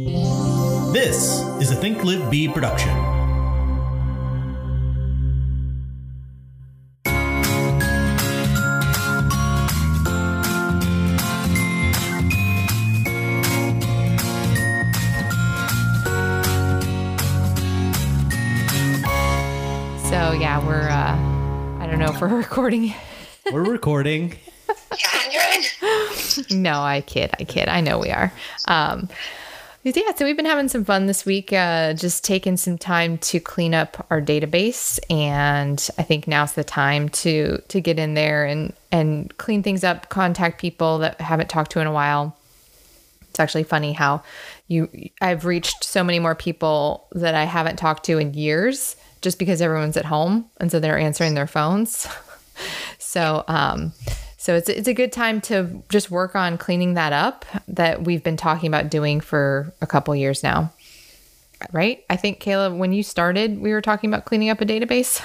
This is a Think Live Be production. So yeah, we're uh I don't know if we're recording. We're recording. No, I kid, I kid. I know we are. Um yeah, so we've been having some fun this week, uh, just taking some time to clean up our database, and I think now's the time to to get in there and and clean things up, contact people that haven't talked to in a while. It's actually funny how you I've reached so many more people that I haven't talked to in years, just because everyone's at home and so they're answering their phones. so um, so it's it's a good time to just work on cleaning that up that we've been talking about doing for a couple years now. Right? I think Kayla, when you started, we were talking about cleaning up a database.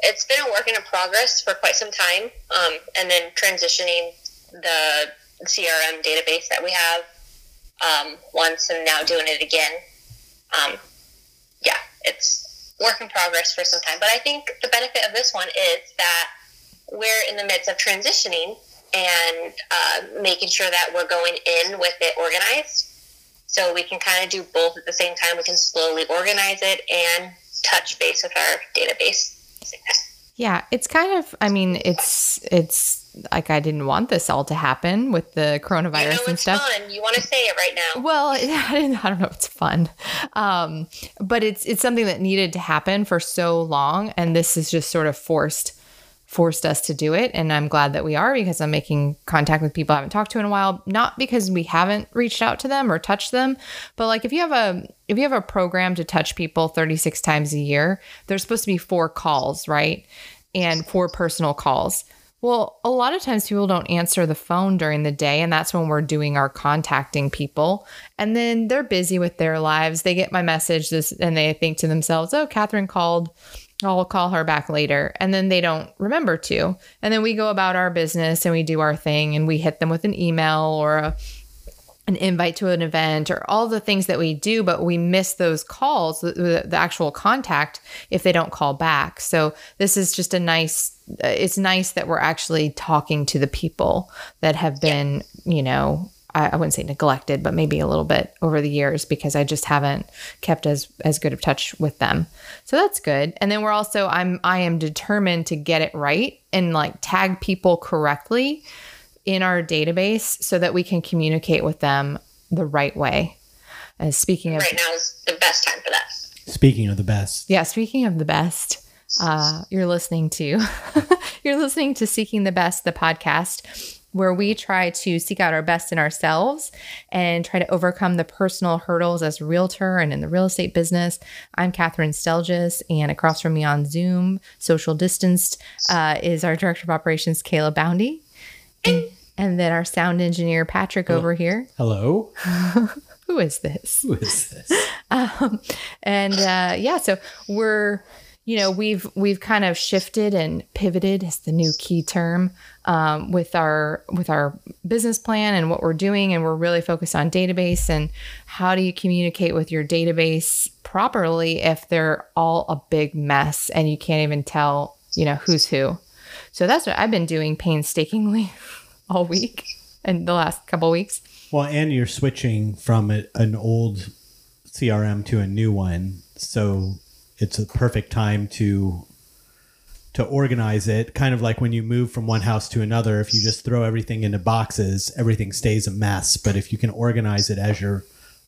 It's been a work in progress for quite some time, um, and then transitioning the CRM database that we have um, once, and now doing it again. Um, yeah, it's work in progress for some time. But I think the benefit of this one is that we're in the midst of transitioning and uh, making sure that we're going in with it organized. So we can kind of do both at the same time. We can slowly organize it and touch base with our database. Yeah, it's kind of I mean, it's it's like I didn't want this all to happen with the coronavirus and stuff. fun. You want to say it right now. Well, I don't, I don't know if it's fun, um, but it's it's something that needed to happen for so long, and this is just sort of forced forced us to do it. And I'm glad that we are because I'm making contact with people I haven't talked to in a while, not because we haven't reached out to them or touched them, but like if you have a if you have a program to touch people 36 times a year, there's supposed to be four calls, right? And four personal calls. Well, a lot of times people don't answer the phone during the day, and that's when we're doing our contacting people. And then they're busy with their lives. They get my message this, and they think to themselves, "Oh, Catherine called. I'll call her back later." And then they don't remember to. And then we go about our business and we do our thing, and we hit them with an email or a an invite to an event or all the things that we do, but we miss those calls, the, the, actual contact, if they don't call back. So this is just a nice. It's nice that we're actually talking to the people that have been, you know, I, I wouldn't say neglected, but maybe a little bit over the years because I just haven't kept as as good of touch with them. So that's good. And then we're also I'm I am determined to get it right and like tag people correctly in our database so that we can communicate with them the right way. And speaking of right now is the best time for that. Speaking of the best, yeah, speaking of the best, uh, you're listening to you're listening to Seeking the Best, the podcast where we try to seek out our best in ourselves and try to overcome the personal hurdles as a realtor and in the real estate business. I'm Catherine Stelgis, and across from me on Zoom, social distanced, uh, is our director of operations, Kayla Boundy. And, and then our sound engineer, Patrick, over here. hello. Who is this? Who is this? um, and uh, yeah, so we're you know we've we've kind of shifted and pivoted is the new key term um, with our with our business plan and what we're doing, and we're really focused on database and how do you communicate with your database properly if they're all a big mess and you can't even tell you know who's who. So that's what I've been doing painstakingly all week and the last couple weeks. Well, and you're switching from a, an old CRM to a new one, so it's a perfect time to to organize it. Kind of like when you move from one house to another. If you just throw everything into boxes, everything stays a mess. But if you can organize it as you're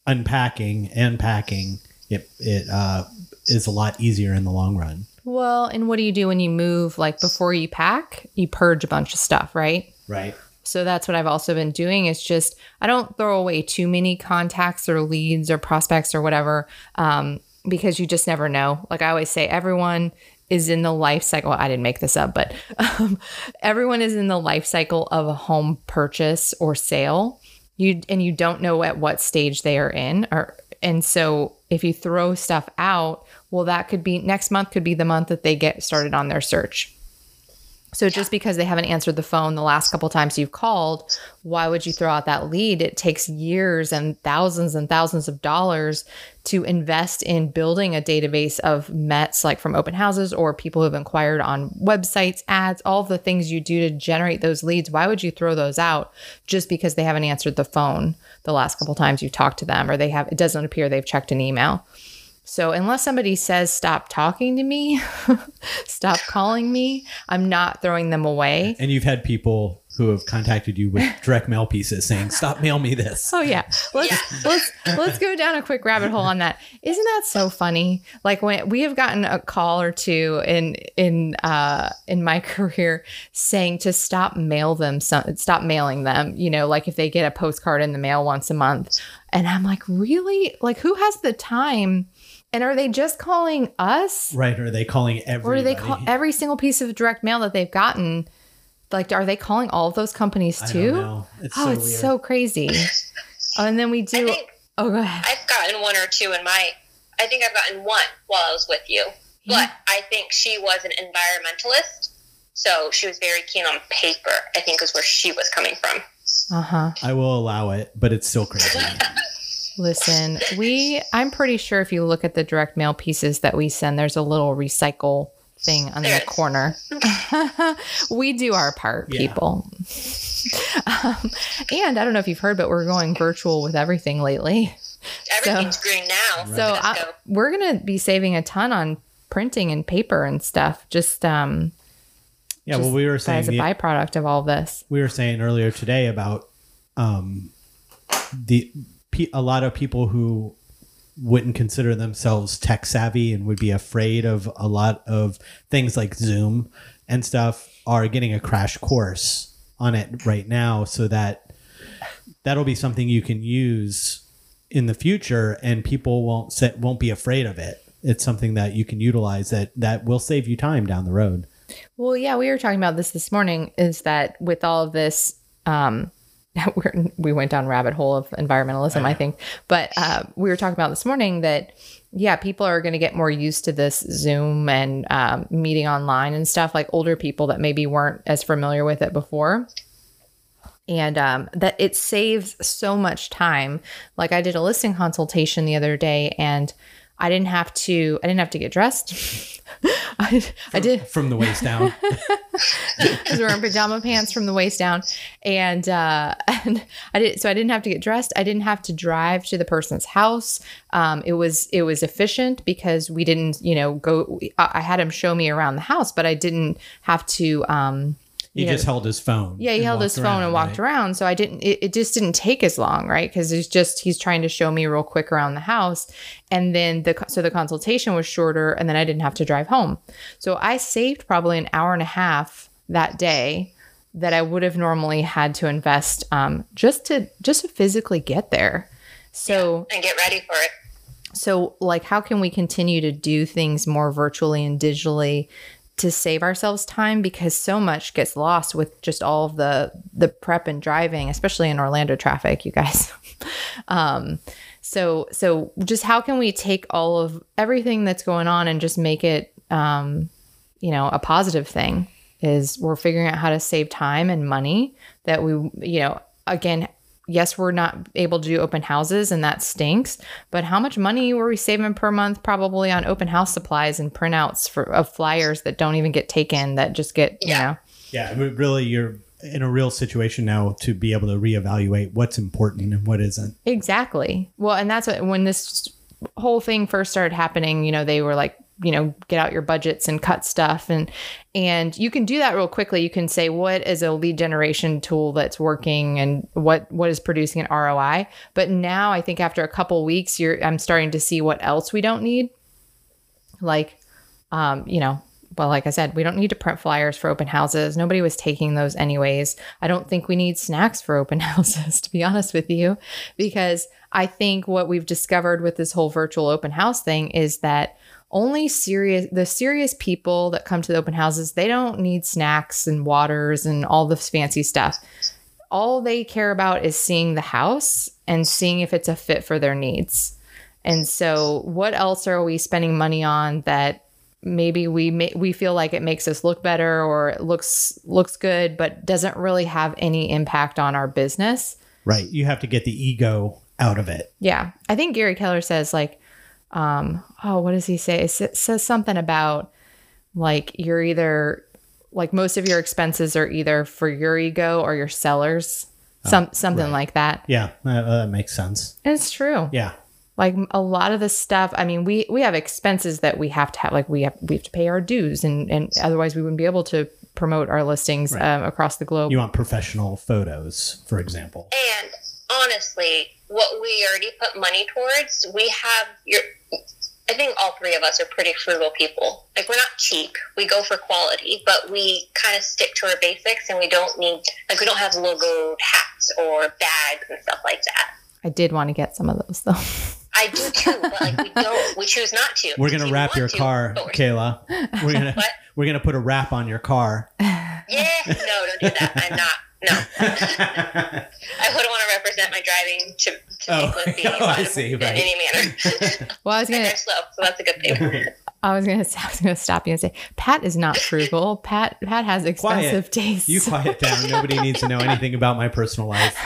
unpacking and packing, it it uh, is a lot easier in the long run. Well, and what do you do when you move? Like before you pack, you purge a bunch of stuff, right? Right. So that's what I've also been doing. It's just I don't throw away too many contacts or leads or prospects or whatever, um, because you just never know. Like I always say, everyone is in the life cycle. I didn't make this up, but um, everyone is in the life cycle of a home purchase or sale. You and you don't know at what stage they are in, or and so if you throw stuff out, well, that could be next month could be the month that they get started on their search So just because they haven't answered the phone the last couple times you've called, why would you throw out that lead? It takes years and thousands and thousands of dollars to invest in building a database of Mets, like from open houses or people who've inquired on websites, ads, all the things you do to generate those leads. Why would you throw those out just because they haven't answered the phone the last couple times you've talked to them or they have, it doesn't appear they've checked an email? So unless somebody says stop talking to me, stop calling me, I'm not throwing them away. And you've had people who have contacted you with direct mail pieces saying, "Stop mail me this." Oh yeah. Let's let's let's go down a quick rabbit hole on that. Isn't that so funny? Like when we have gotten a call or two in in uh in my career saying to stop mail them some stop mailing them, you know, like if they get a postcard in the mail once a month. And I'm like, "Really? Like who has the time?" And are they just calling us? Right? Or are they calling every? Or do they call every single piece of direct mail that they've gotten? Like, are they calling all of those companies too? It's oh, so it's weird. so crazy. oh, and then we do. think- oh, go ahead. I've gotten one or two in my. I think I've gotten one while I was with you, Yeah. but I think she was an environmentalist, so she was very keen on paper. I think is where she was coming from. Uh huh. I will allow it, but it's still crazy. Listen, we. I'm pretty sure if you look at the direct mail pieces that we send, there's a little recycle thing on the corner. we do our part, Yeah. people. um, and I don't know if you've heard, but we're going virtual with everything lately. Everything's green now. So I, go. we're gonna be saving a ton on printing and paper and stuff. Just um, Yeah. well, we were saying as a the- byproduct of all this. we were saying earlier today about um, the pe- a lot of people who wouldn't consider themselves tech savvy and would be afraid of a lot of things like Zoom and stuff are getting a crash course on it right now so that that'll be something you can use in the future and people won't set, won't be afraid of it. It's something that you can utilize that that will save you time down the road. Well, yeah, we were talking about this this morning. Is that with all of this, um, we went down rabbit hole of environmentalism, I think. But uh, we were talking about this morning that yeah, people are going to get more used to this Zoom and um, meeting online and stuff. Like older people that maybe weren't as familiar with it before. And um, that it saves so much time. Like I did a listing consultation the other day, and I didn't have to. I didn't have to get dressed. I, I did From the waist down. because we're in pajama pants from the waist down, and uh, and I did so I didn't have to get dressed. I didn't have to drive to the person's house. Um, it was it was efficient because we didn't you know go. I I had him show me around the house, but I didn't have to. Um, He you know, just held his phone. yeah, he held his walked phone and walked right? around. So I didn't, it, it just didn't take as long, right? Because he's just, he's trying to show me real quick around the house. And then the, so the consultation was shorter and then I didn't have to drive home. So I saved probably an hour and a half that day that I would have normally had to invest um, just to, just to physically get there. So, and get ready for it. so, like, how can we continue to do things more virtually and digitally to save ourselves time? Because so much gets lost with just all of the the prep and driving, especially in Orlando traffic, you guys. um, so, so just how can we take all of everything that's going on and just make it, um, you know, a positive thing? Is we're figuring out how to save time and money that we, you know, again, yes, we're not able to do open houses and that stinks, but how much money were we saving per month probably on open house supplies and printouts for of flyers that don't even get taken that just get, you Yeah. know. Yeah, really, you're in a real situation now to be able to reevaluate what's important and what isn't. Exactly. Well, and that's what when this whole thing first started happening, you know, they were like, you know, get out your budgets and cut stuff and and you can do that real quickly. You can say what is a lead generation tool that's working and what what is producing an ROI. But now I think after a couple weeks, you're I'm starting to see what else we don't need. Like um, you know, well, like I said, we don't need to print flyers for open houses. Nobody was taking those anyways. I don't think we need snacks for open houses, to be honest with you, because I think what we've discovered with this whole virtual open house thing is that only serious the serious people that come to the open houses they don't need snacks and waters and all this fancy stuff all they care about is seeing the house and seeing if it's a fit for their needs and so what else are we spending money on that maybe we ma- we feel like it makes us look better or it looks looks good but doesn't really have any impact on our business Right. You have to get the ego out of it. yeah i think gary keller says like um oh what does he say it says something about like you're either like most of your expenses are either for your ego or your sellers some something like that Yeah, uh, that makes sense. and it's true Yeah. like a lot of the stuff i mean we we have expenses that we have to have like we have we have to pay our dues and and otherwise we wouldn't be able to promote our listings um, across the globe You want professional photos, for example. And honestly, what we already put money towards, we have your. I think all three of us are pretty frugal people. Like we're not cheap. We go for quality, but we kind of stick to our basics, and we don't need like we don't have logoed hats or bags and stuff like that. i did want to get some of those though I do too, but like we don't. We choose not to. We're gonna wrap your to, car, but Kayla. We're gonna What? we're gonna put a wrap on your car. Yeah, no, don't do that. I'm not. No, I wouldn't want to represent my driving to, to Oh. make with the Oh, I see, in right. any manner. well i was and gonna they're slow, so that's a good thing. i was gonna i was gonna stop you and say pat is not frugal pat pat has expensive tastes you quiet down. Nobody needs to know anything about my personal life.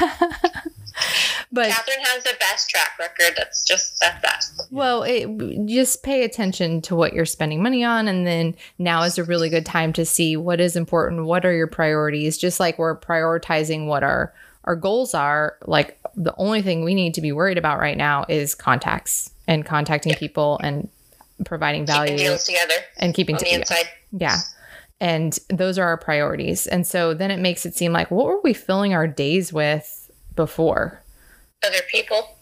but Catherine has the best track record. That's just that's that. Well, it, just pay attention to what you're spending money on. And then now is a really good time to see what is important. What are your priorities? Just like we're prioritizing what our, our goals are, like the only thing we need to be worried about right now is contacts and contacting people and providing Keeping value deals together and keeping together. inside. Yeah. And those are our priorities. And so then it makes it seem like what were we filling our days with before? Other people,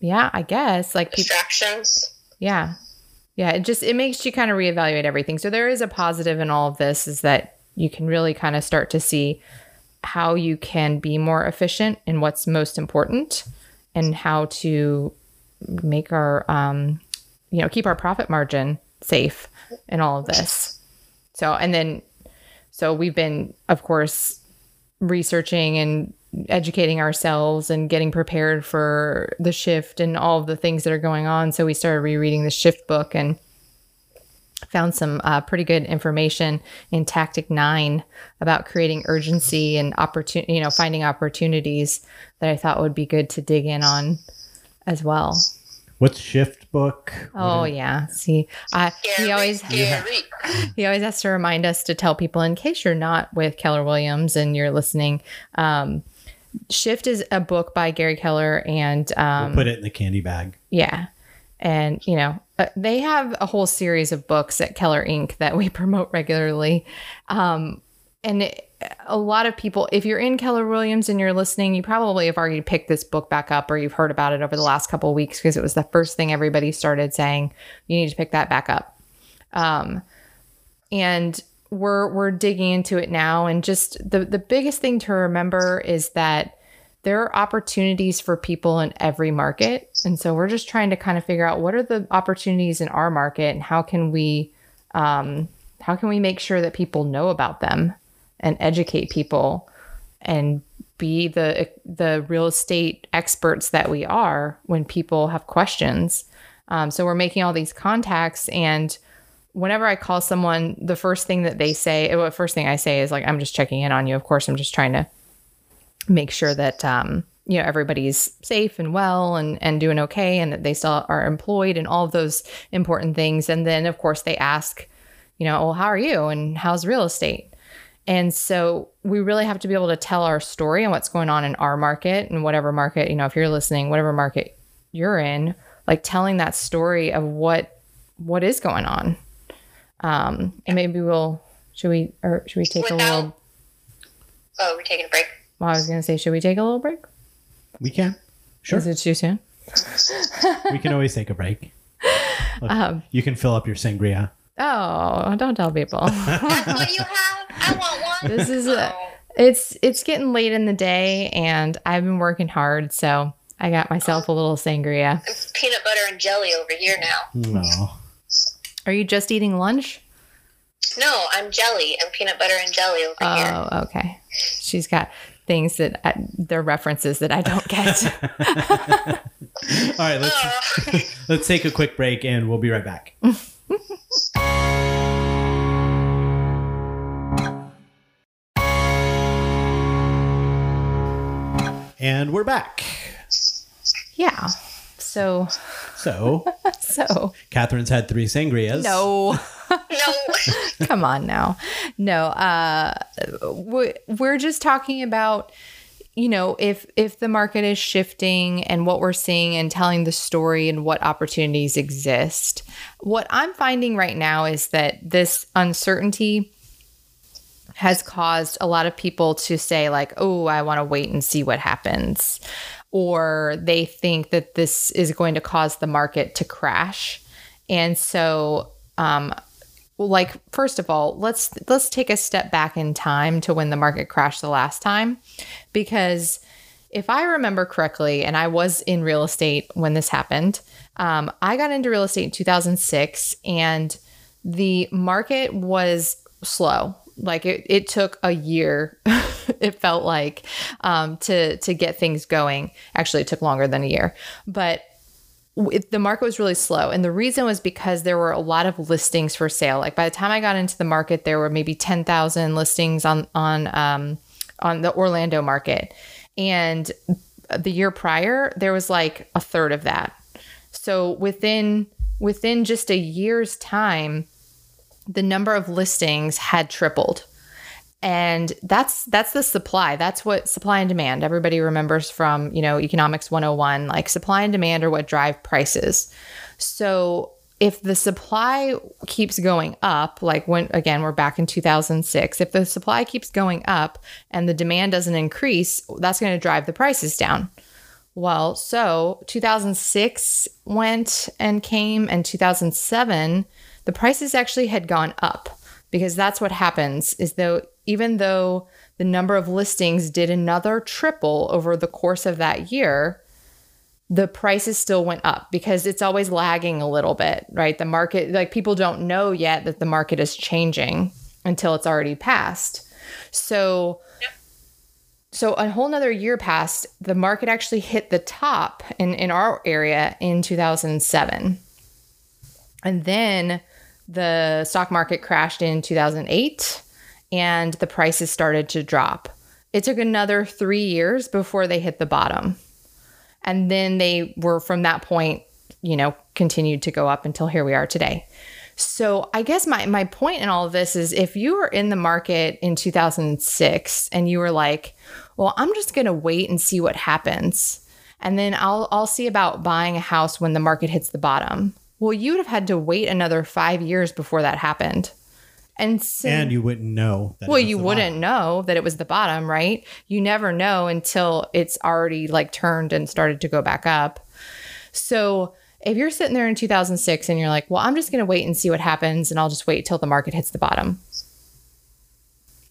Yeah, I guess like people. distractions. Yeah. Yeah. It just, it makes you kind of reevaluate everything. So there is a positive in all of this is that you can really kind of start to see how you can be more efficient in what's most important and how to make our, um, you know, keep our profit margin safe in all of this. So, and then, so we've been, of course, researching and educating ourselves and getting prepared for the shift and all of the things that are going on. So we started rereading the shift book and found some uh, pretty good information in Tactic Nine about creating urgency and opportunity, you know, finding opportunities that I thought would be good to dig in on as well. What's shift book? Oh yeah, see, I he always scary. he always has to remind us to tell people in case you're not with Keller Williams and you're listening. Um, Shift is a book by Gary Keller, and um, Put it in the candy bag. yeah, and you know uh, they have a whole series of books at KellerINK. that we promote regularly, um, and it, a lot of people. If you're in Keller Williams and you're listening, you probably have already picked this book back up, or you've heard about it over the last couple of weeks because it was the first thing everybody started saying. You need to pick that back up. Um, and we're we're digging into it now. And just the the biggest thing to remember is that there are opportunities for people in every market. And so we're just trying to kind of figure out what are the opportunities in our market and how can we um, how can we make sure that people know about them and educate people and be the the real estate experts that we are when people have questions. Um, so we're making all these contacts and whenever I call someone, the first thing that they say, well, first thing I say is like, I'm just checking in on you. Of course, I'm just trying to make sure that, um, you know, everybody's safe and well and, and doing okay and that they still are employed and all of those important things. And then, of course, they ask, you know, well, how are you and how's real estate? And so we really have to be able to tell our story and what's going on in our market and whatever market, you know, if you're listening, whatever market you're in, like telling that story of what what is going on. Um, and maybe we'll should we or should we take a Without- little? Oh, we're taking a break. Well, I was gonna say, should we take a little break? We can. Sure. Is it too soon? we can always take a break. Look, Um, you can fill up your sangria. Oh, don't tell people. That's what you have. I want one. this is a, Oh, it's it's getting late in the day, and I've been working hard, so I got myself a little sangria. I'm peanut butter and jelly over here now. No. Are you just eating lunch? No, I'm jelly. I'm peanut butter and jelly over oh, here. Oh, okay. She's got things that I, they're references that I don't get. All right, let's oh. let's take a quick break and we'll be right back. and we're back. Yeah. So so, so Catherine's had three sangrias. no. No. Come on now. No, uh, we- we're just talking about, you know, if if the market is shifting and what we're seeing and telling the story and what opportunities exist. What I'm finding right now is that this uncertainty has caused a lot of people to say like, "Oh, I want to wait and see what happens." Or they think that this is going to cause the market to crash. And so um like first of all, let's let's take a step back in time to when the market crashed the last time because if I remember correctly, and I was in real estate when this happened, um, I got into real estate in 2006, and the market was slow. Like it, it took a year. it felt like um, to to get things going. Actually, it took longer than a year, but it, the market was really slow and the reason was because there were a lot of listings for sale like by the time i got into the market there were maybe 10000 listings on on um, on the orlando market and the year prior there was like a third of that so within within just a year's time the number of listings had tripled. And that's that's the supply. That's what supply and demand everybody remembers from you know economics 101 like supply and demand are what drive prices. So if the supply keeps going up like when again we're back in 2006 if the supply keeps going up and the demand doesn't increase that's going to drive the prices down. Well so 2006 went and came and 2007 the prices actually had gone up because that's what happens is though even though the number of listings did another triple over the course of that year the prices still went up because it's always lagging a little bit right? The market like people don't know yet that the market is changing until it's already passed. So so a whole nother year passed the market actually hit the top in, in our area in 2007 and then the stock market crashed in 2008 and the prices started to drop. It took another three years before they hit the bottom. And then they were from that point, you know, continued to go up until here we are today. So I guess my, my point in all of this is if you were in the market in 2006 and you were like, well, I'm just going to wait and see what happens. And then I'll, I'll see about buying a house when the market hits the bottom. Well, you would have had to wait another five years before that happened. And, so, And you wouldn't know. That well, you wouldn't bottom. know that it was the bottom, right? You never know until it's already like turned and started to go back up. So if you're sitting there in 2006 and you're like, well, I'm just going to wait and see what happens and I'll just wait till the market hits the bottom.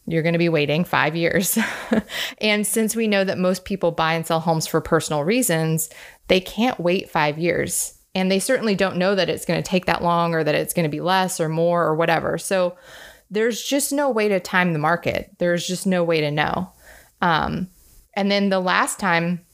You're going to be waiting five years. and since we know that most people buy and sell homes for personal reasons, they can't wait five years. And they certainly don't know that it's going to take that long or that it's going to be less or more or whatever. So there's just no way to time the market. There's just no way to know. Um, and then the last time,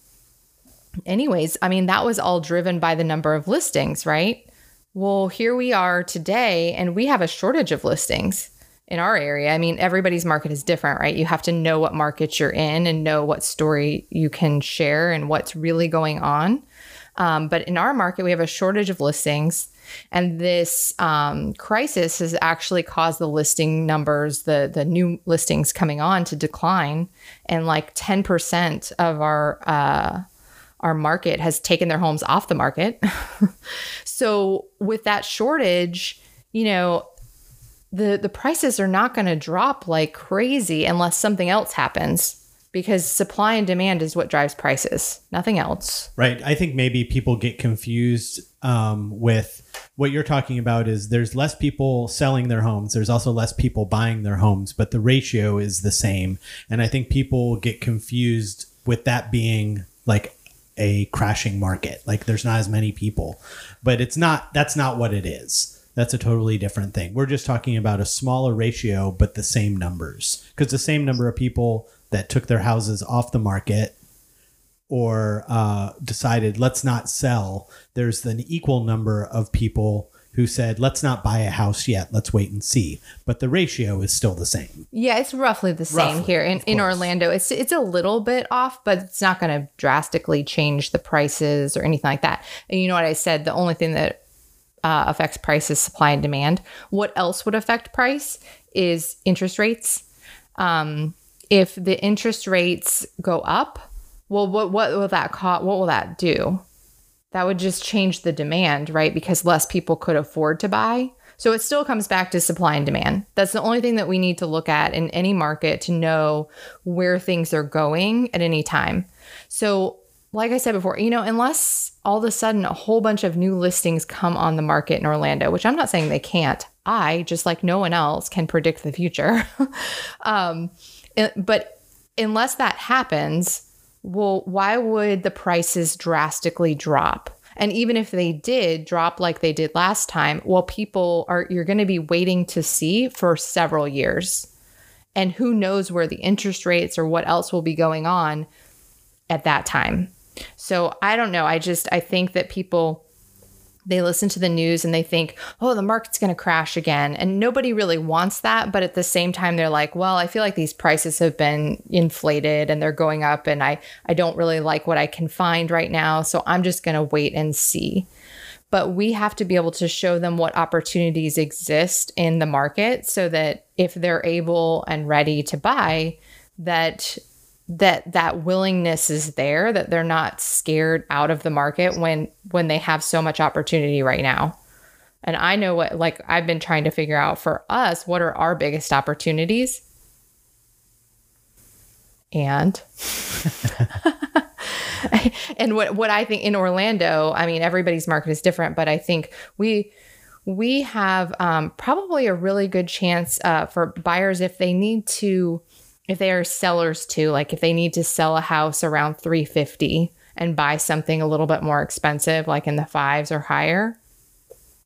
anyways, I mean, that was all driven by the number of listings, right? Well, here we are today, and we have a shortage of listings in our area. I mean, everybody's market is different, right? You have to know what market you're in and know what story you can share and what's really going on. Um, but in our market, we have a shortage of listings. And this um, crisis has actually caused the listing numbers, the the new listings coming on, to decline, and like ten percent of our uh, our market has taken their homes off the market. so with that shortage, you know, the the prices are not going to drop like crazy unless something else happens because supply and demand is what drives prices, nothing else. Right. I think maybe people get confused um, with what you're talking about is there's less people selling their homes. There's also less people buying their homes, but the ratio is the same. And I think people get confused with that being like a crashing market. Like there's not as many people, but it's not, that's not what it is. That's a totally different thing. We're just talking about a smaller ratio, but the same numbers. Because the same number of people that took their houses off the market or uh, decided let's not sell, there's an equal number of people who said, let's not buy a house yet, let's wait and see. But the ratio is still the same. Yeah, it's roughly the same Roughly, here in, in. Orlando. It's it's a little bit off, but it's not going to drastically change the prices or anything like that. And you know what I said? The only thing that uh, affects price is supply and demand. What else would affect price is interest rates. Um, if the interest rates go up, well, what what will that cost? What will that do? That would just change the demand, right? Because less people could afford to buy. So it still comes back to supply and demand. That's the only thing that we need to look at in any market to know where things are going at any time. So, like I said before, you know, unless all of a sudden a whole bunch of new listings come on the market in Orlando, which I'm not saying they can't, I, just like no one else, can predict the future. um, but unless that happens, well, why would the prices drastically drop? And even if they did drop like they did last time, well, people are, you're going to be waiting to see for several years. And who knows where the interest rates or what else will be going on at that time. So I don't know. I just, I think that people, they listen to the news and they think, oh, the market's going to crash again. And nobody really wants that. But at the same time, they're like, well, I feel like these prices have been inflated and they're going up and I, I don't really like what I can find right now. So I'm just going to wait and see. But we have to be able to show them what opportunities exist in the market so that if they're able and ready to buy, that that that willingness is there that they're not scared out of the market when when they have so much opportunity right now. And i know what like i've been trying to figure out for us what are our biggest opportunities? And and what what i think in orlando i mean everybody's market is different but i think we we have um, probably a really good chance uh, for buyers if they need to if they are sellers too like if they need to sell a house around 350 and buy something a little bit more expensive like in the fives or higher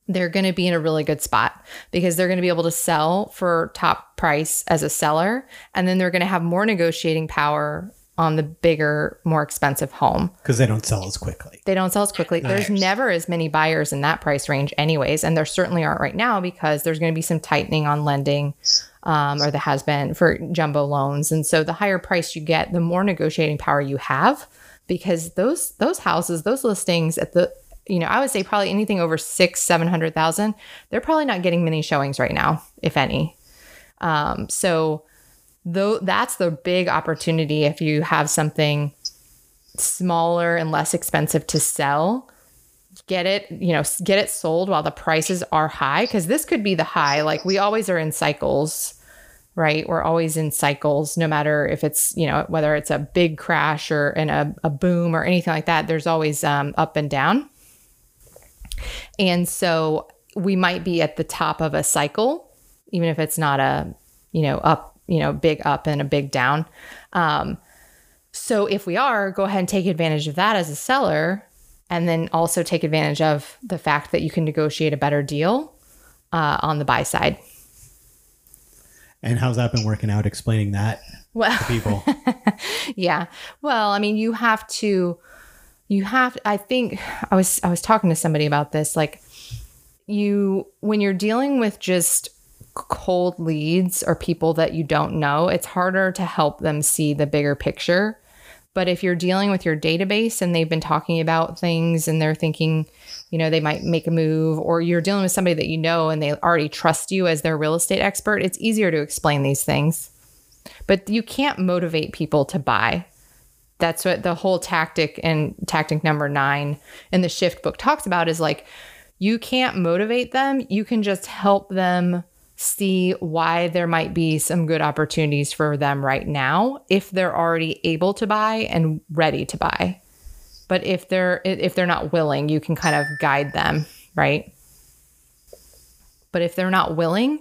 they're going to be in a really good spot because they're going to be able to sell for top price as a seller and then they're going to have more negotiating power on the bigger more expensive home because they don't sell as quickly. they don't sell as quickly. There's never as many buyers in that price range, anyways, and there certainly aren't right now because there's going to be some tightening on lending, um, or the has been for jumbo loans. And so the higher price you get, the more negotiating power you have, because those those houses, those listings at the you know, I would say probably anything over six, seven hundred thousand, they're probably not getting many showings right now, if any. Um, so though that's the big opportunity if you have something smaller and less expensive to sell get it you know get it sold while the prices are high because this could be the high like we always are in cycles right? We're always in cycles no matter if it's you know whether it's a big crash or in a, a boom or anything like that there's always um, up and down. And so we might be at the top of a cycle even if it's not a you know up you know big up and a big down. Um, so if we are, go ahead and take advantage of that as a seller, and then also take advantage of the fact that you can negotiate a better deal uh, on the buy side. And how's that been working out? Explaining that Well, to people. yeah. Well, I mean, you have to, you have. I think I was I was talking to somebody about this. Like, you when you're dealing with just cold leads or people that you don't know, it's harder to help them see the bigger picture. But if you're dealing with your database and they've been talking about things and they're thinking, you know, they might make a move, or you're dealing with somebody that you know and they already trust you as their real estate expert, it's easier to explain these things. But you can't motivate people to buy. That's what the whole tactic and tactic number nine in the shift book talks about is like, you can't motivate them. You can just help them see why there might be some good opportunities for them right now if they're already able to buy and ready to buy. But if they're if they're not willing, you can kind of guide them, right? But if they're not willing,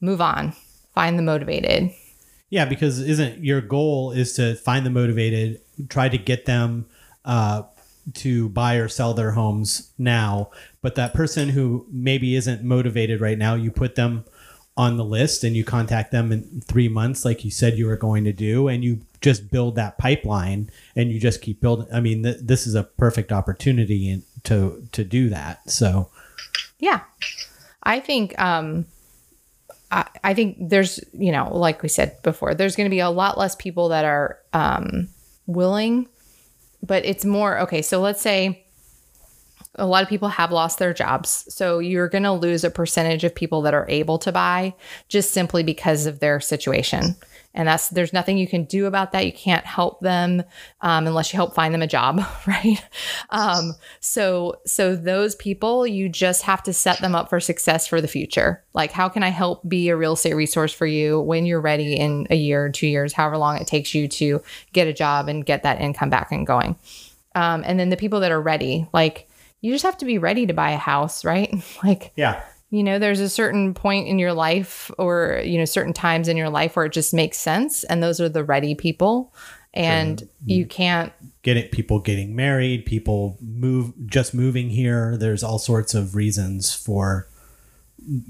move on. Find the motivated. Yeah, because isn't your goal is to find the motivated, try to get them uh, to buy or sell their homes now. But that person who maybe isn't motivated right now, you put them on the list and you contact them in three months, like you said you were going to do, and you just build that pipeline and you just keep building. I mean, th- this is a perfect opportunity in- to to do that. So Yeah. I think um I, I think there's you know, like we said before, there's gonna be a lot less people that are um willing, but it's more okay, so let's say a lot of people have lost their jobs. So you're going to lose a percentage of people that are able to buy just simply because of their situation. And that's there's nothing you can do about that. You can't help them um, unless you help find them a job, right? Um, so so those people, you just have to set them up for success for the future. Like, how can I help be a real estate resource for you when you're ready in a year, two years, however long it takes you to get a job and get that income back and going. Um, and then the people that are ready, like you just have to be ready to buy a house, right? like, Yeah. you know, there's a certain point in your life or, you know, certain times in your life where it just makes sense. And those are the ready people. And you can't, Get it people getting married, people move just moving here. There's all sorts of reasons for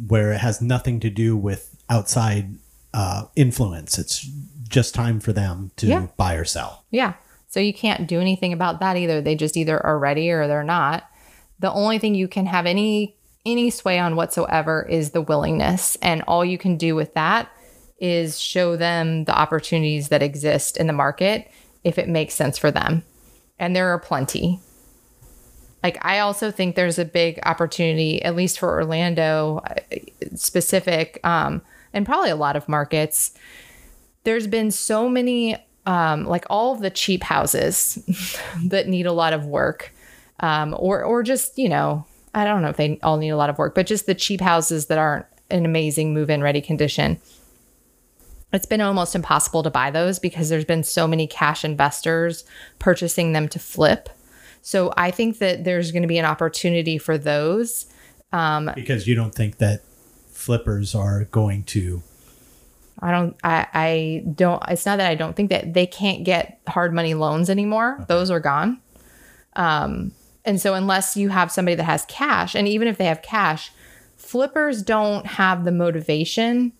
where it has nothing to do with outside uh, influence. It's just time for them to Yeah. buy or sell. yeah. So you can't do anything about that either. They just either are ready or they're not. The only thing you can have any any sway on whatsoever is the willingness. And all you can do with that is show them the opportunities that exist in the market if it makes sense for them. And there are plenty. Like I also think there's a big opportunity, at least for Orlando uh, specific, um, and probably a lot of markets. There's been so many, um, like all the cheap houses that need a lot of work, um, or or just you know, I don't know if they all need a lot of work, but just the cheap houses that aren't in amazing move-in ready condition it's been almost impossible to buy those because there's been so many cash investors purchasing them to flip. So I think that there's going to be an opportunity for those. Um, Because you don't think that flippers are going to I don't, I, I don't, it's not that I don't think that they can't get hard money loans anymore. Those are gone. Um, and so unless you have somebody that has cash, and even if they have cash, flippers don't have the motivation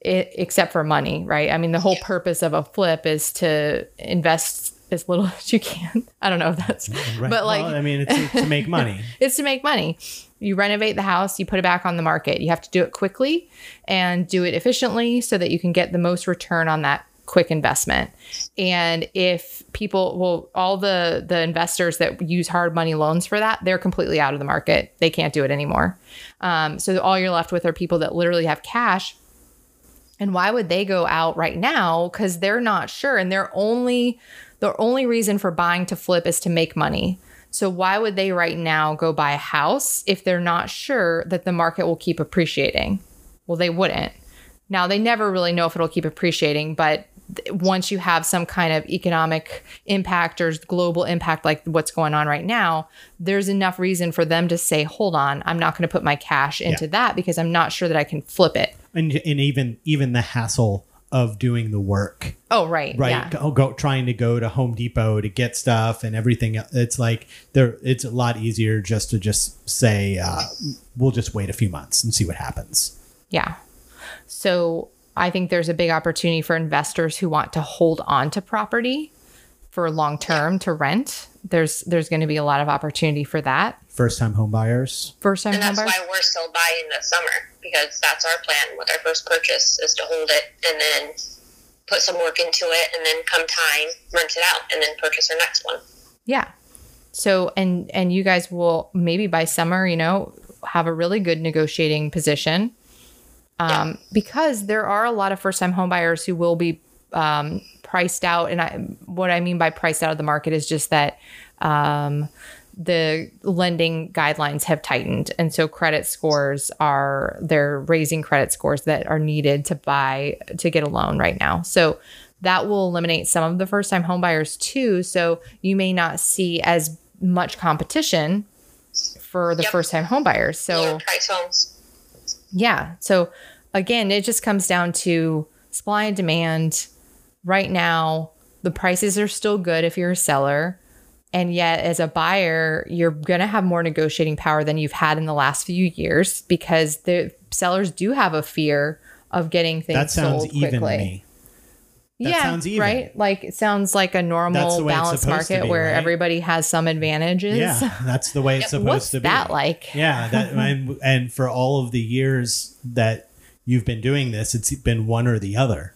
it, except for money, right? I mean, the whole purpose of a flip is to invest as little as you can. I don't know if that's, Right. but like, Well, I mean, it's to make money. it's to make money. You renovate the house, you put it back on the market. You have to do it quickly and do it efficiently so that you can get the most return on that quick investment. And if people, well, all the the investors that use hard money loans for that, they're completely out of the market. They can't do it anymore. Um, so all you're left with are people that literally have cash. And why would they go out right now? Because they're not sure, and their only their only reason for buying to flip is to make money. So why would they right now go buy a house if they're not sure that the market will keep appreciating? Well, they wouldn't. Now they never really know if it'll keep appreciating, but once you have some kind of economic impact or global impact like what's going on right now, there's enough reason for them to say, "Hold on, I'm not going to put my cash into that because I'm not sure that I can flip it." And, and even even the hassle of doing the work, Oh, right. right? Yeah. Go, go trying to go to Home Depot to get stuff and everything. It's like there. It's a lot easier just to just say uh, we'll just wait a few months and see what happens. Yeah. So I think there's a big opportunity for investors who want to hold on to property for long term to rent. There's there's going to be a lot of opportunity for that. First time home buyers. First time And that's homebuyers. why we're still buying this summer because that's our plan with our first purchase is to hold it and then put some work into it and then come time rent it out and then purchase our next one. Yeah. So and and you guys will maybe by summer, you know, have a really good negotiating position. Um, because there are a lot of first time homebuyers who will be um, priced out. And I, what I mean by priced out of the market is just that um, the lending guidelines have tightened. And so credit scores are, they're raising credit scores that are needed to buy, to get a loan right now. So that will eliminate some of the first time homebuyers too. So you may not see as much competition for the Yep. first time homebuyers. So Lower price homes. Yeah. So again, it just comes down to supply and demand. Right now, the prices are still good if you're a seller. And yet, as a buyer, you're going to have more negotiating power than you've had in the last few years because the sellers do have a fear of getting things That sounds sold even quickly. to me. That yeah, sounds even. right. Like it sounds like a normal the balanced market be, where right? everybody has some advantages. Yeah, that's the way it's supposed What's to be. that like? Yeah, that and, and for all of the years that you've been doing this, it's been one or the other.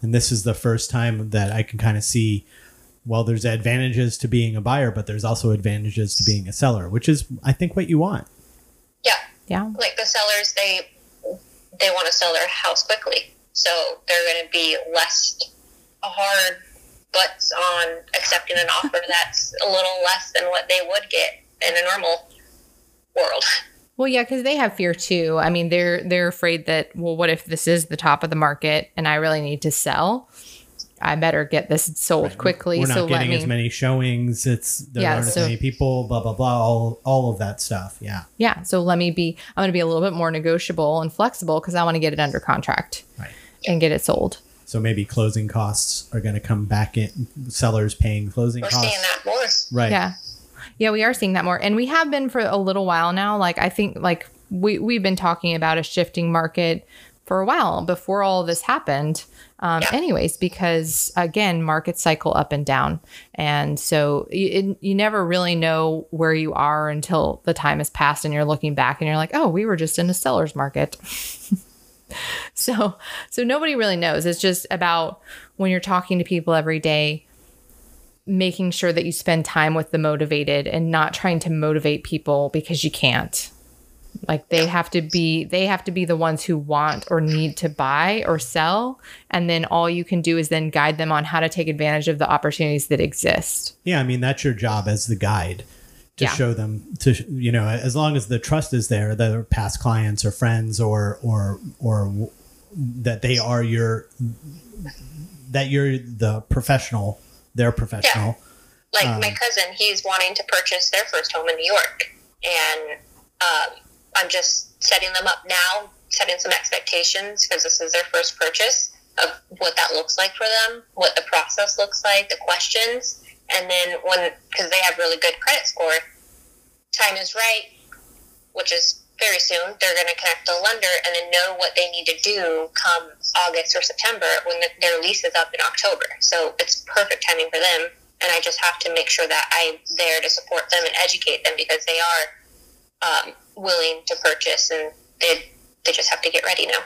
And this is the first time that I can kind of see well there's advantages to being a buyer, but there's also advantages to being a seller, which is I think what you want. Yeah, Yeah. like the sellers, they they want to sell their house quickly, so they're going to be less hard butts on accepting an offer that's a little less than what they would get in a normal world. Well, yeah, because they have fear too. I mean, they're they're afraid that well, what if this is the top of the market and I really need to sell? I better get this sold quickly. We're not so let getting me. as many showings. It's there Yeah, aren't as many people. Blah blah blah. All all of that stuff. Yeah. yeah, so let me be. I'm going to be a little bit more negotiable and flexible because I want to get it under contract Right. and get it sold. So maybe closing costs are going to come back in. Sellers paying closing We're costs. seeing that more. Right. Yeah. Yeah, we are seeing that more. And we have been for a little while now. Like I think like we we've been talking about a shifting market for a while before all this happened. Um, Yeah. anyways, because again, markets cycle up and down. And so you, you never really know where you are until the time has passed and you're looking back and you're like, oh, we were just in a seller's market. so so nobody really knows. It's just about when you're talking to people every day, making sure that you spend time with the motivated and not trying to motivate people because you can't. Like they have to be they have to be the ones who want or need to buy or sell. And then all you can do is then guide them on how to take advantage of the opportunities that exist. Yeah, I mean that's your job as the guide to Yeah. show them to you know as long as the trust is there, that past clients or friends or or or that they are your that you're the professional, they're professional. Like Um, my cousin, he's wanting to purchase their first home in New York, and um, I'm just setting them up now, setting some expectations because this is their first purchase of what that looks like for them, what the process looks like, the questions, and then when because they have really good credit score, time is right, which is very soon. They're going to connect the lender and then know what they need to do come August or September when the, their lease is up in October. So it's perfect timing for them. And I just have to make sure that I'm there to support them and educate them because they are um, willing to purchase and they, they just have to get ready now.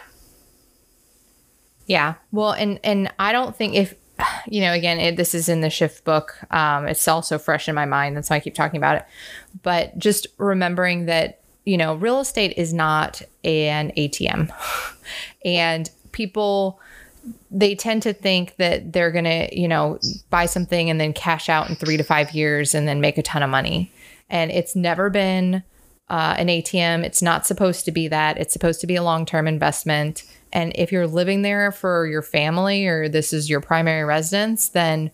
Yeah. Well, and and I don't think if you know, again, it, this is in the shift book. Um, it's also fresh in my mind. That's why I keep talking about it. But just remembering that you know, real estate is not an ATM, and people they tend to think that they're gonna you know buy something and then cash out in three to five years and then make a ton of money, and it's never been uh, an ATM. It's not supposed to be that. It's supposed to be a long term investment. And if you're living there for your family or this is your primary residence, then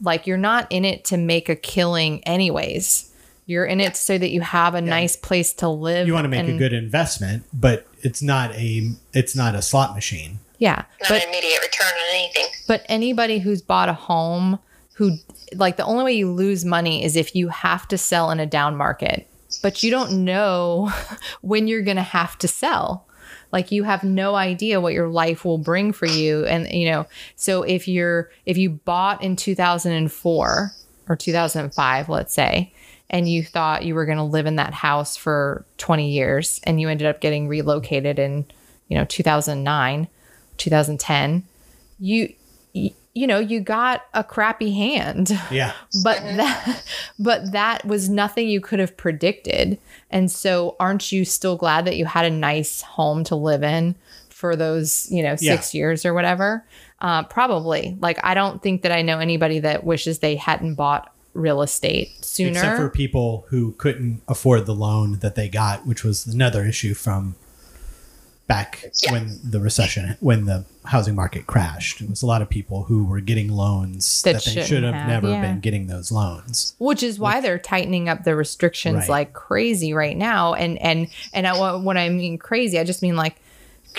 like you're not in it to make a killing, anyways. You're in it so that you have a nice place to live. You want to make a good investment, but it's not a it's not a slot machine. yeah. Not But an immediate return on anything. But anybody who's bought a home who like the only way you lose money is if you have to sell in a down market. But you don't know when you're going to have to sell. Like you have no idea what your life will bring for you. And you know, so if you're if you bought in 2004 or 2005, let's say, and you thought you were going to live in that house for 20 years and you ended up getting relocated in, you know, 2009, 2010, you you know, you got a crappy hand. Yeah. But that but that was nothing you could have predicted. And so aren't you still glad that you had a nice home to live in for those, you know, 6 years or whatever? Uh, probably. Like I don't think that I know anybody that wishes they hadn't bought real estate sooner. Except for people who couldn't afford the loan that they got, which was another issue from back when the recession, when the housing market crashed. It was a lot of people who were getting loans That that, they shouldn't have have, never yeah. been getting those loans. which is why they're tightening up the restrictions Right. like crazy right now and and and I, what i mean crazy i just mean like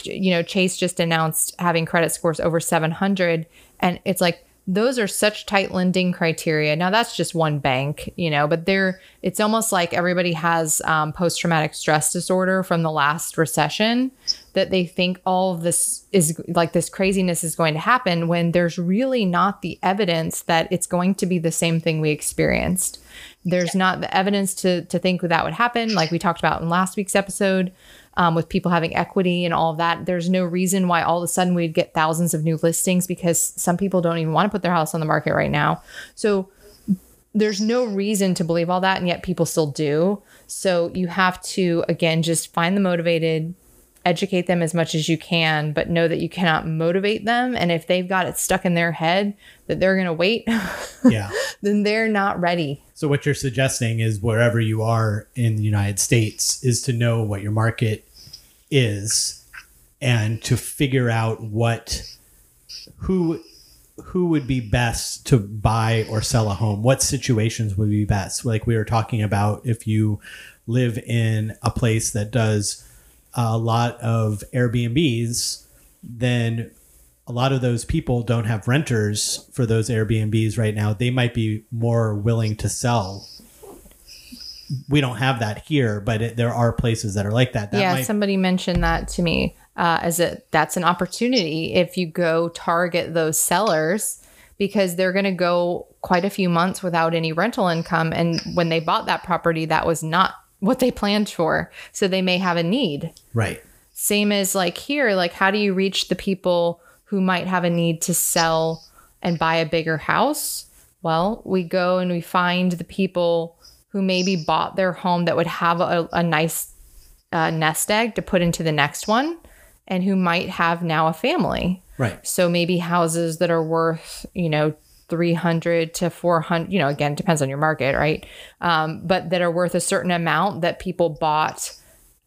you know chase just announced having credit scores over 700 and it's like those are such tight lending criteria. Now that's just one bank, you know, but they're it's almost like everybody has um, post traumatic stress disorder from the last recession that they think all of this is like this craziness is going to happen when there's really not the evidence that it's going to be the same thing we experienced. There's not the evidence to to think that would happen, like we talked about in last week's episode um, with people having equity and all of that. There's no reason why all of a sudden we'd get thousands of new listings because some people don't even want to put their house on the market right now. So there's no reason to believe all that, and yet people still do. So you have to, again, just find the motivated, educate them as much as you can, but know that you cannot motivate them. And if they've got it stuck in their head that they're going to wait, Yeah. then they're not ready. So what you're suggesting is wherever you are in the United States is to know what your market is and to figure out what who who would be best to buy or sell a home what situations would be best. Like we were talking about if you live in a place that does a lot of airbnbs then a lot of those people don't have renters for those airbnbs right now. They might be more willing to sell we don't have that here but it, there are places that are like that, that yeah, might, somebody mentioned that to me uh, as a that's an opportunity if you go target those sellers because they're going to go quite a few months without any rental income, and when they bought that property, that was not what they planned for, so they may have a need. right Same as like here, like how do you reach the people who might have a need to sell and buy a bigger house? Well, we go and we find the people who maybe bought their home that would have a, a nice uh, nest egg to put into the next one and who might have now a family. right So maybe houses that are worth, you know, 300 to 400, you know, again, depends on your market, right? Um, but that are worth a certain amount that people bought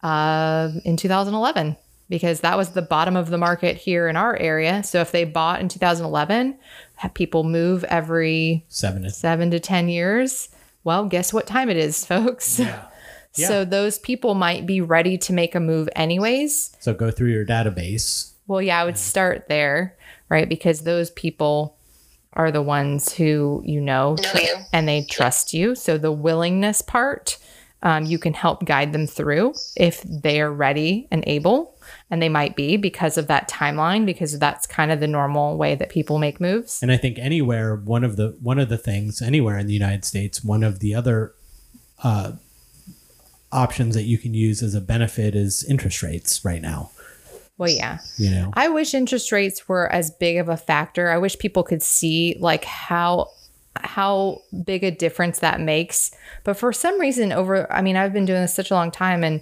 uh, in 2011 because that was the bottom of the market here in our area. So if they bought in 2011, have people move every seven to seven to 10 years. Well, guess what time it is, folks? yeah Yeah. So those people might be ready to make a move anyways. so go through your database Well, yeah, I would start there, right? Because those people are the ones who you know Know you. and they trust you. So the willingness part, um, you can help guide them through if they are ready and able. And they might be because of that timeline, because that's kind of the normal way that people make moves. and i think anywhere one of the one of the things anywhere in the united states one of the other uh, options that you can use as a benefit is interest rates right now Well, yeah. you know I wish interest rates were as big of a factor. I wish people could see like how how big a difference that makes. But for some reason over I mean, I've been doing this such a long time and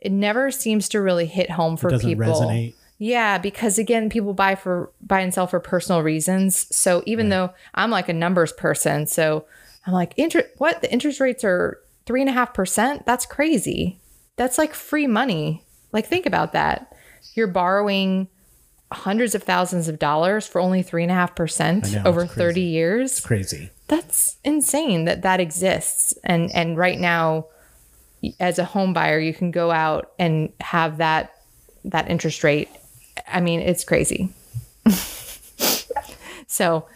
it never seems to really hit home for it doesn't people. resonate Yeah, because again, people buy for buy and sell for personal reasons. So even though I'm like a numbers person, so I'm like, inter- what? The interest rates are three and a half percent? That's crazy. That's like free money. Like think about that. You're borrowing hundreds of thousands of dollars for only three and a half percent over it's 30 years. crazy That's insane that that exists. And and right now, as a home buyer, you can go out and have that that interest rate. I mean, it's crazy. so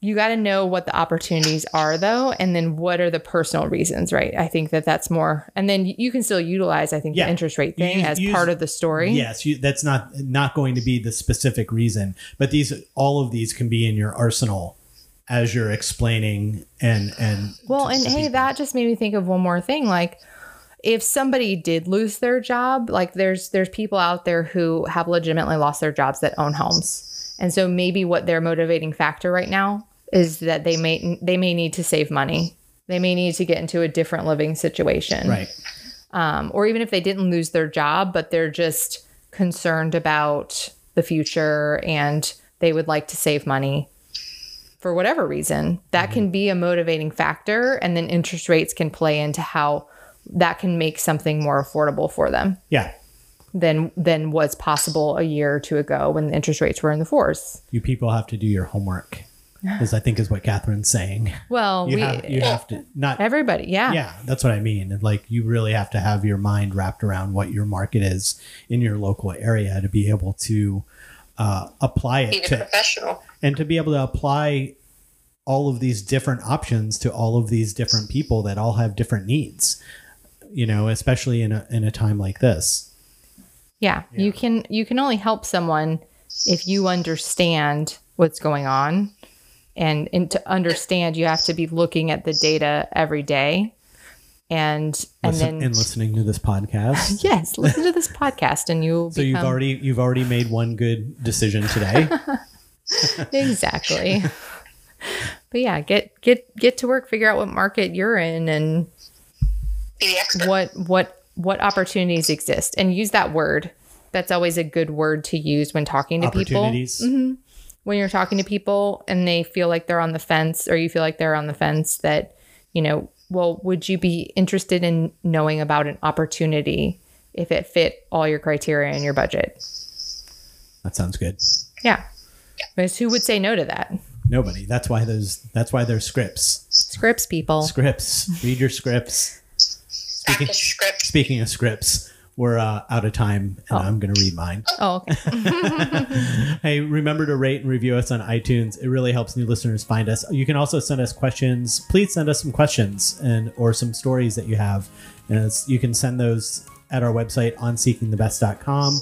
you got to know what the opportunities are though and then what are the personal reasons right i think that that's more and then you can still utilize i think Yeah. the interest rate thing Use- as use- part of the story Yes, you, that's not not going to be the specific reason, but these all of these can be in your arsenal as you're explaining and and Well, and hey, people. that just made me think of one more thing. Like, if somebody did lose their job, like there's there's people out there who have legitimately lost their jobs that own homes, and so maybe what their motivating factor right now is that they may they may need to save money. They may need to get into a different living situation, right. um, or even if they didn't lose their job, but they're just concerned about the future and they would like to save money for whatever reason. That can be a motivating factor, and then interest rates can play into how that can make something more affordable for them Yeah, than than was possible a year or two ago when the interest rates were in the fours. you people have to do your homework, is I think is what Catherine's saying. Well, You we have you have to not everybody, yeah. yeah that's what i mean like you really have to have your mind wrapped around what your market is in your local area to be able to uh, apply it the to professional. and to be able to apply all of these different options to all of these different people that all have different needs. You know, especially in a in a time like this. Yeah, you can you can only help someone if you understand what's going on. And, and to understand you have to be looking at the data every day and and Listen- then and listening to this podcast. yes listen to this podcast and you'll So you've already you've already made one good decision today. exactly but yeah get get get to work figure out what market you're in and Be the expert. what what what opportunities exist and use that word that's always a good word to use when talking to people Opportunities. Mm-hmm. when you're talking to people and they feel like they're on the fence or you feel like they're on the fence that you know well would you be interested in knowing about an opportunity if it fit all your criteria and your budget That sounds good. yeah because who would say no to that Nobody. That's why those that's why there's scripts. scripts people Scripts. Read your scripts. Speaking, Practice script. speaking of scripts, we're uh, out of time and I'm going to read mine. oh okay Hey, remember to rate and review us on iTunes. It really helps new listeners find us. You can also send us questions. Please send us some questions and or some stories that you have. And it's, you can send those at our website on seekingthebest.com.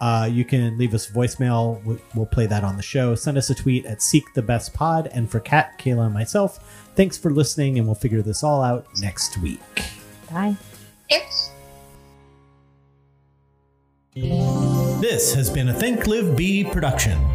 Uh, you can leave us voicemail. We- We'll play that on the show. Send us a tweet at Seek the Best Pod. And for Kat, Kayla, and myself, thanks for listening. And we'll figure this all out next week. Bye Yes. This has been a Think Live Be production.